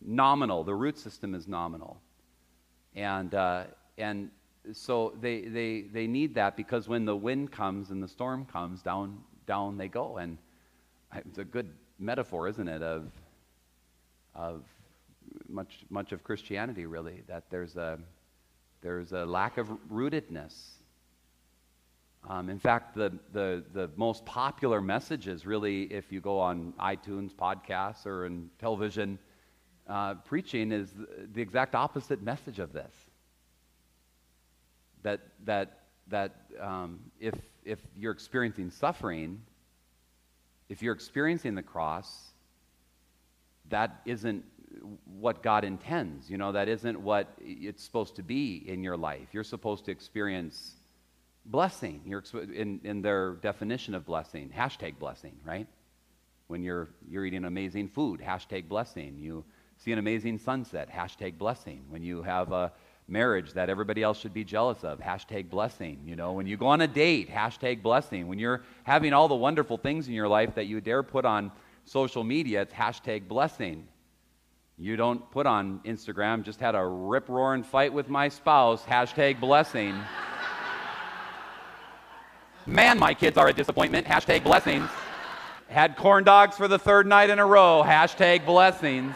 [SPEAKER 2] nominal. The root system is nominal. And, uh, and so they, they, they need that because when the wind comes and the storm comes, down, down they go. And it's a good metaphor, isn't it, of, of much, much of Christianity, really, that there's a, there's a lack of rootedness. Um, in fact, the, the, the most popular messages, really, if you go on iTunes, podcasts, or in television, uh, preaching is the exact opposite message of this. That, that, that um, if, if you're experiencing suffering, if you're experiencing the cross, that isn't what God intends. You know, that isn't what it's supposed to be in your life. You're supposed to experience blessing. In, in their definition of blessing, hashtag blessing, right? When you're, you're eating amazing food, hashtag blessing. You see an amazing sunset, hashtag blessing. When you have a marriage that everybody else should be jealous of, hashtag blessing. You know, when you go on a date, hashtag blessing. When you're having all the wonderful things in your life that you dare put on social media, it's hashtag blessing. You don't put on Instagram, just had a rip roaring fight with my spouse, hashtag blessing. Man, my kids are a disappointment, hashtag blessings. Had corn dogs for the third night in a row, hashtag blessings.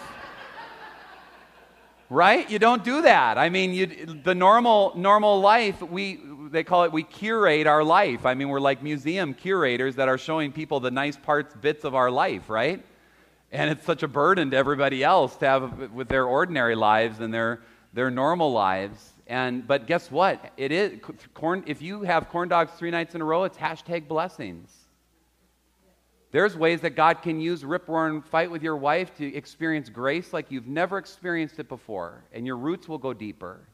[SPEAKER 2] right? You don't do that. I mean, you, the normal normal life, we they call it we curate our life. I mean, we're like museum curators that are showing people the nice parts, bits of our life, right? And it's such a burden to everybody else to have with their ordinary lives and their their normal lives. And but guess what? It is corn. If you have corn dogs three nights in a row, it's hashtag blessings. There's ways that God can use rip roaring fight with your wife to experience grace like you've never experienced it before, and your roots will go deeper.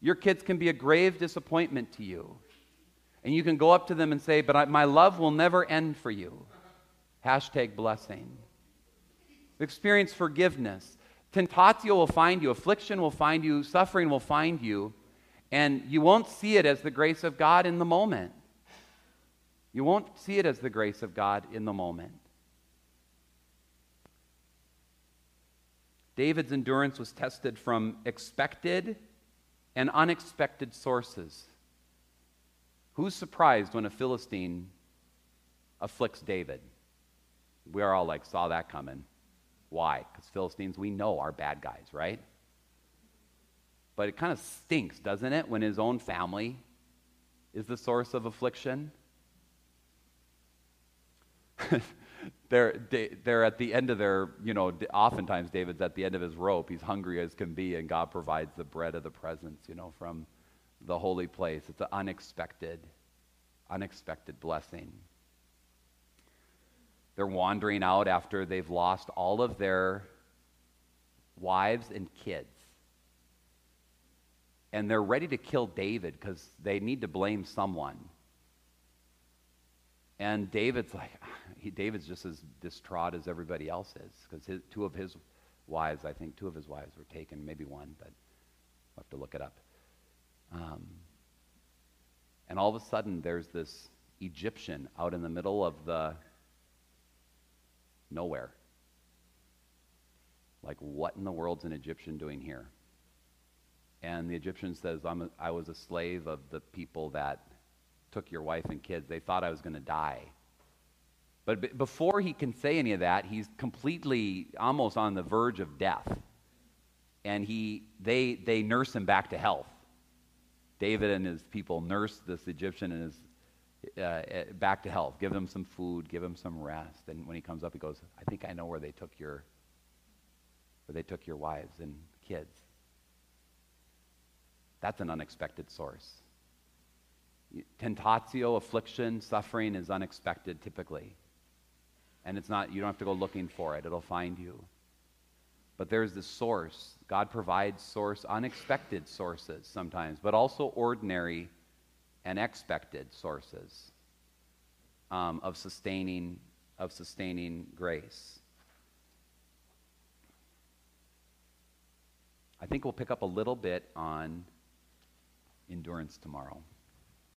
[SPEAKER 2] Your kids can be a grave disappointment to you. And you can go up to them and say, But I, my love will never end for you. Hashtag blessing. Experience forgiveness. Tentatio will find you, affliction will find you, suffering will find you, and you won't see it as the grace of God in the moment. You won't see it as the grace of God in the moment. David's endurance was tested from expected and unexpected sources. Who's surprised when a Philistine afflicts David? We are all like, saw that coming. Why? Because Philistines, we know, are bad guys, right? But it kind of stinks, doesn't it, when his own family is the source of affliction? they're, they're at the end of their, you know, oftentimes David's at the end of his rope. He's hungry as can be, and God provides the bread of the presence, you know, from the holy place. It's an unexpected, unexpected blessing. They're wandering out after they've lost all of their wives and kids. And they're ready to kill David because they need to blame someone. And David's like, he, David's just as distraught as everybody else is because two of his wives, I think two of his wives were taken, maybe one, but I'll have to look it up. Um, and all of a sudden, there's this Egyptian out in the middle of the nowhere. Like, what in the world's an Egyptian doing here? And the Egyptian says, I'm a, I was a slave of the people that took your wife and kids. They thought I was going to die. But before he can say any of that, he's completely almost on the verge of death. And he, they, they nurse him back to health. David and his people nurse this Egyptian and his, uh, uh, back to health. Give him some food, give him some rest. And when he comes up, he goes, I think I know where they took your, where they took your wives and kids. That's an unexpected source. Tentatio, affliction, suffering is unexpected typically. And it's not, you don't have to go looking for it, it'll find you. But there's the source. God provides source, unexpected sources sometimes, but also ordinary and expected sources um, of sustaining of sustaining grace. I think we'll pick up a little bit on endurance tomorrow.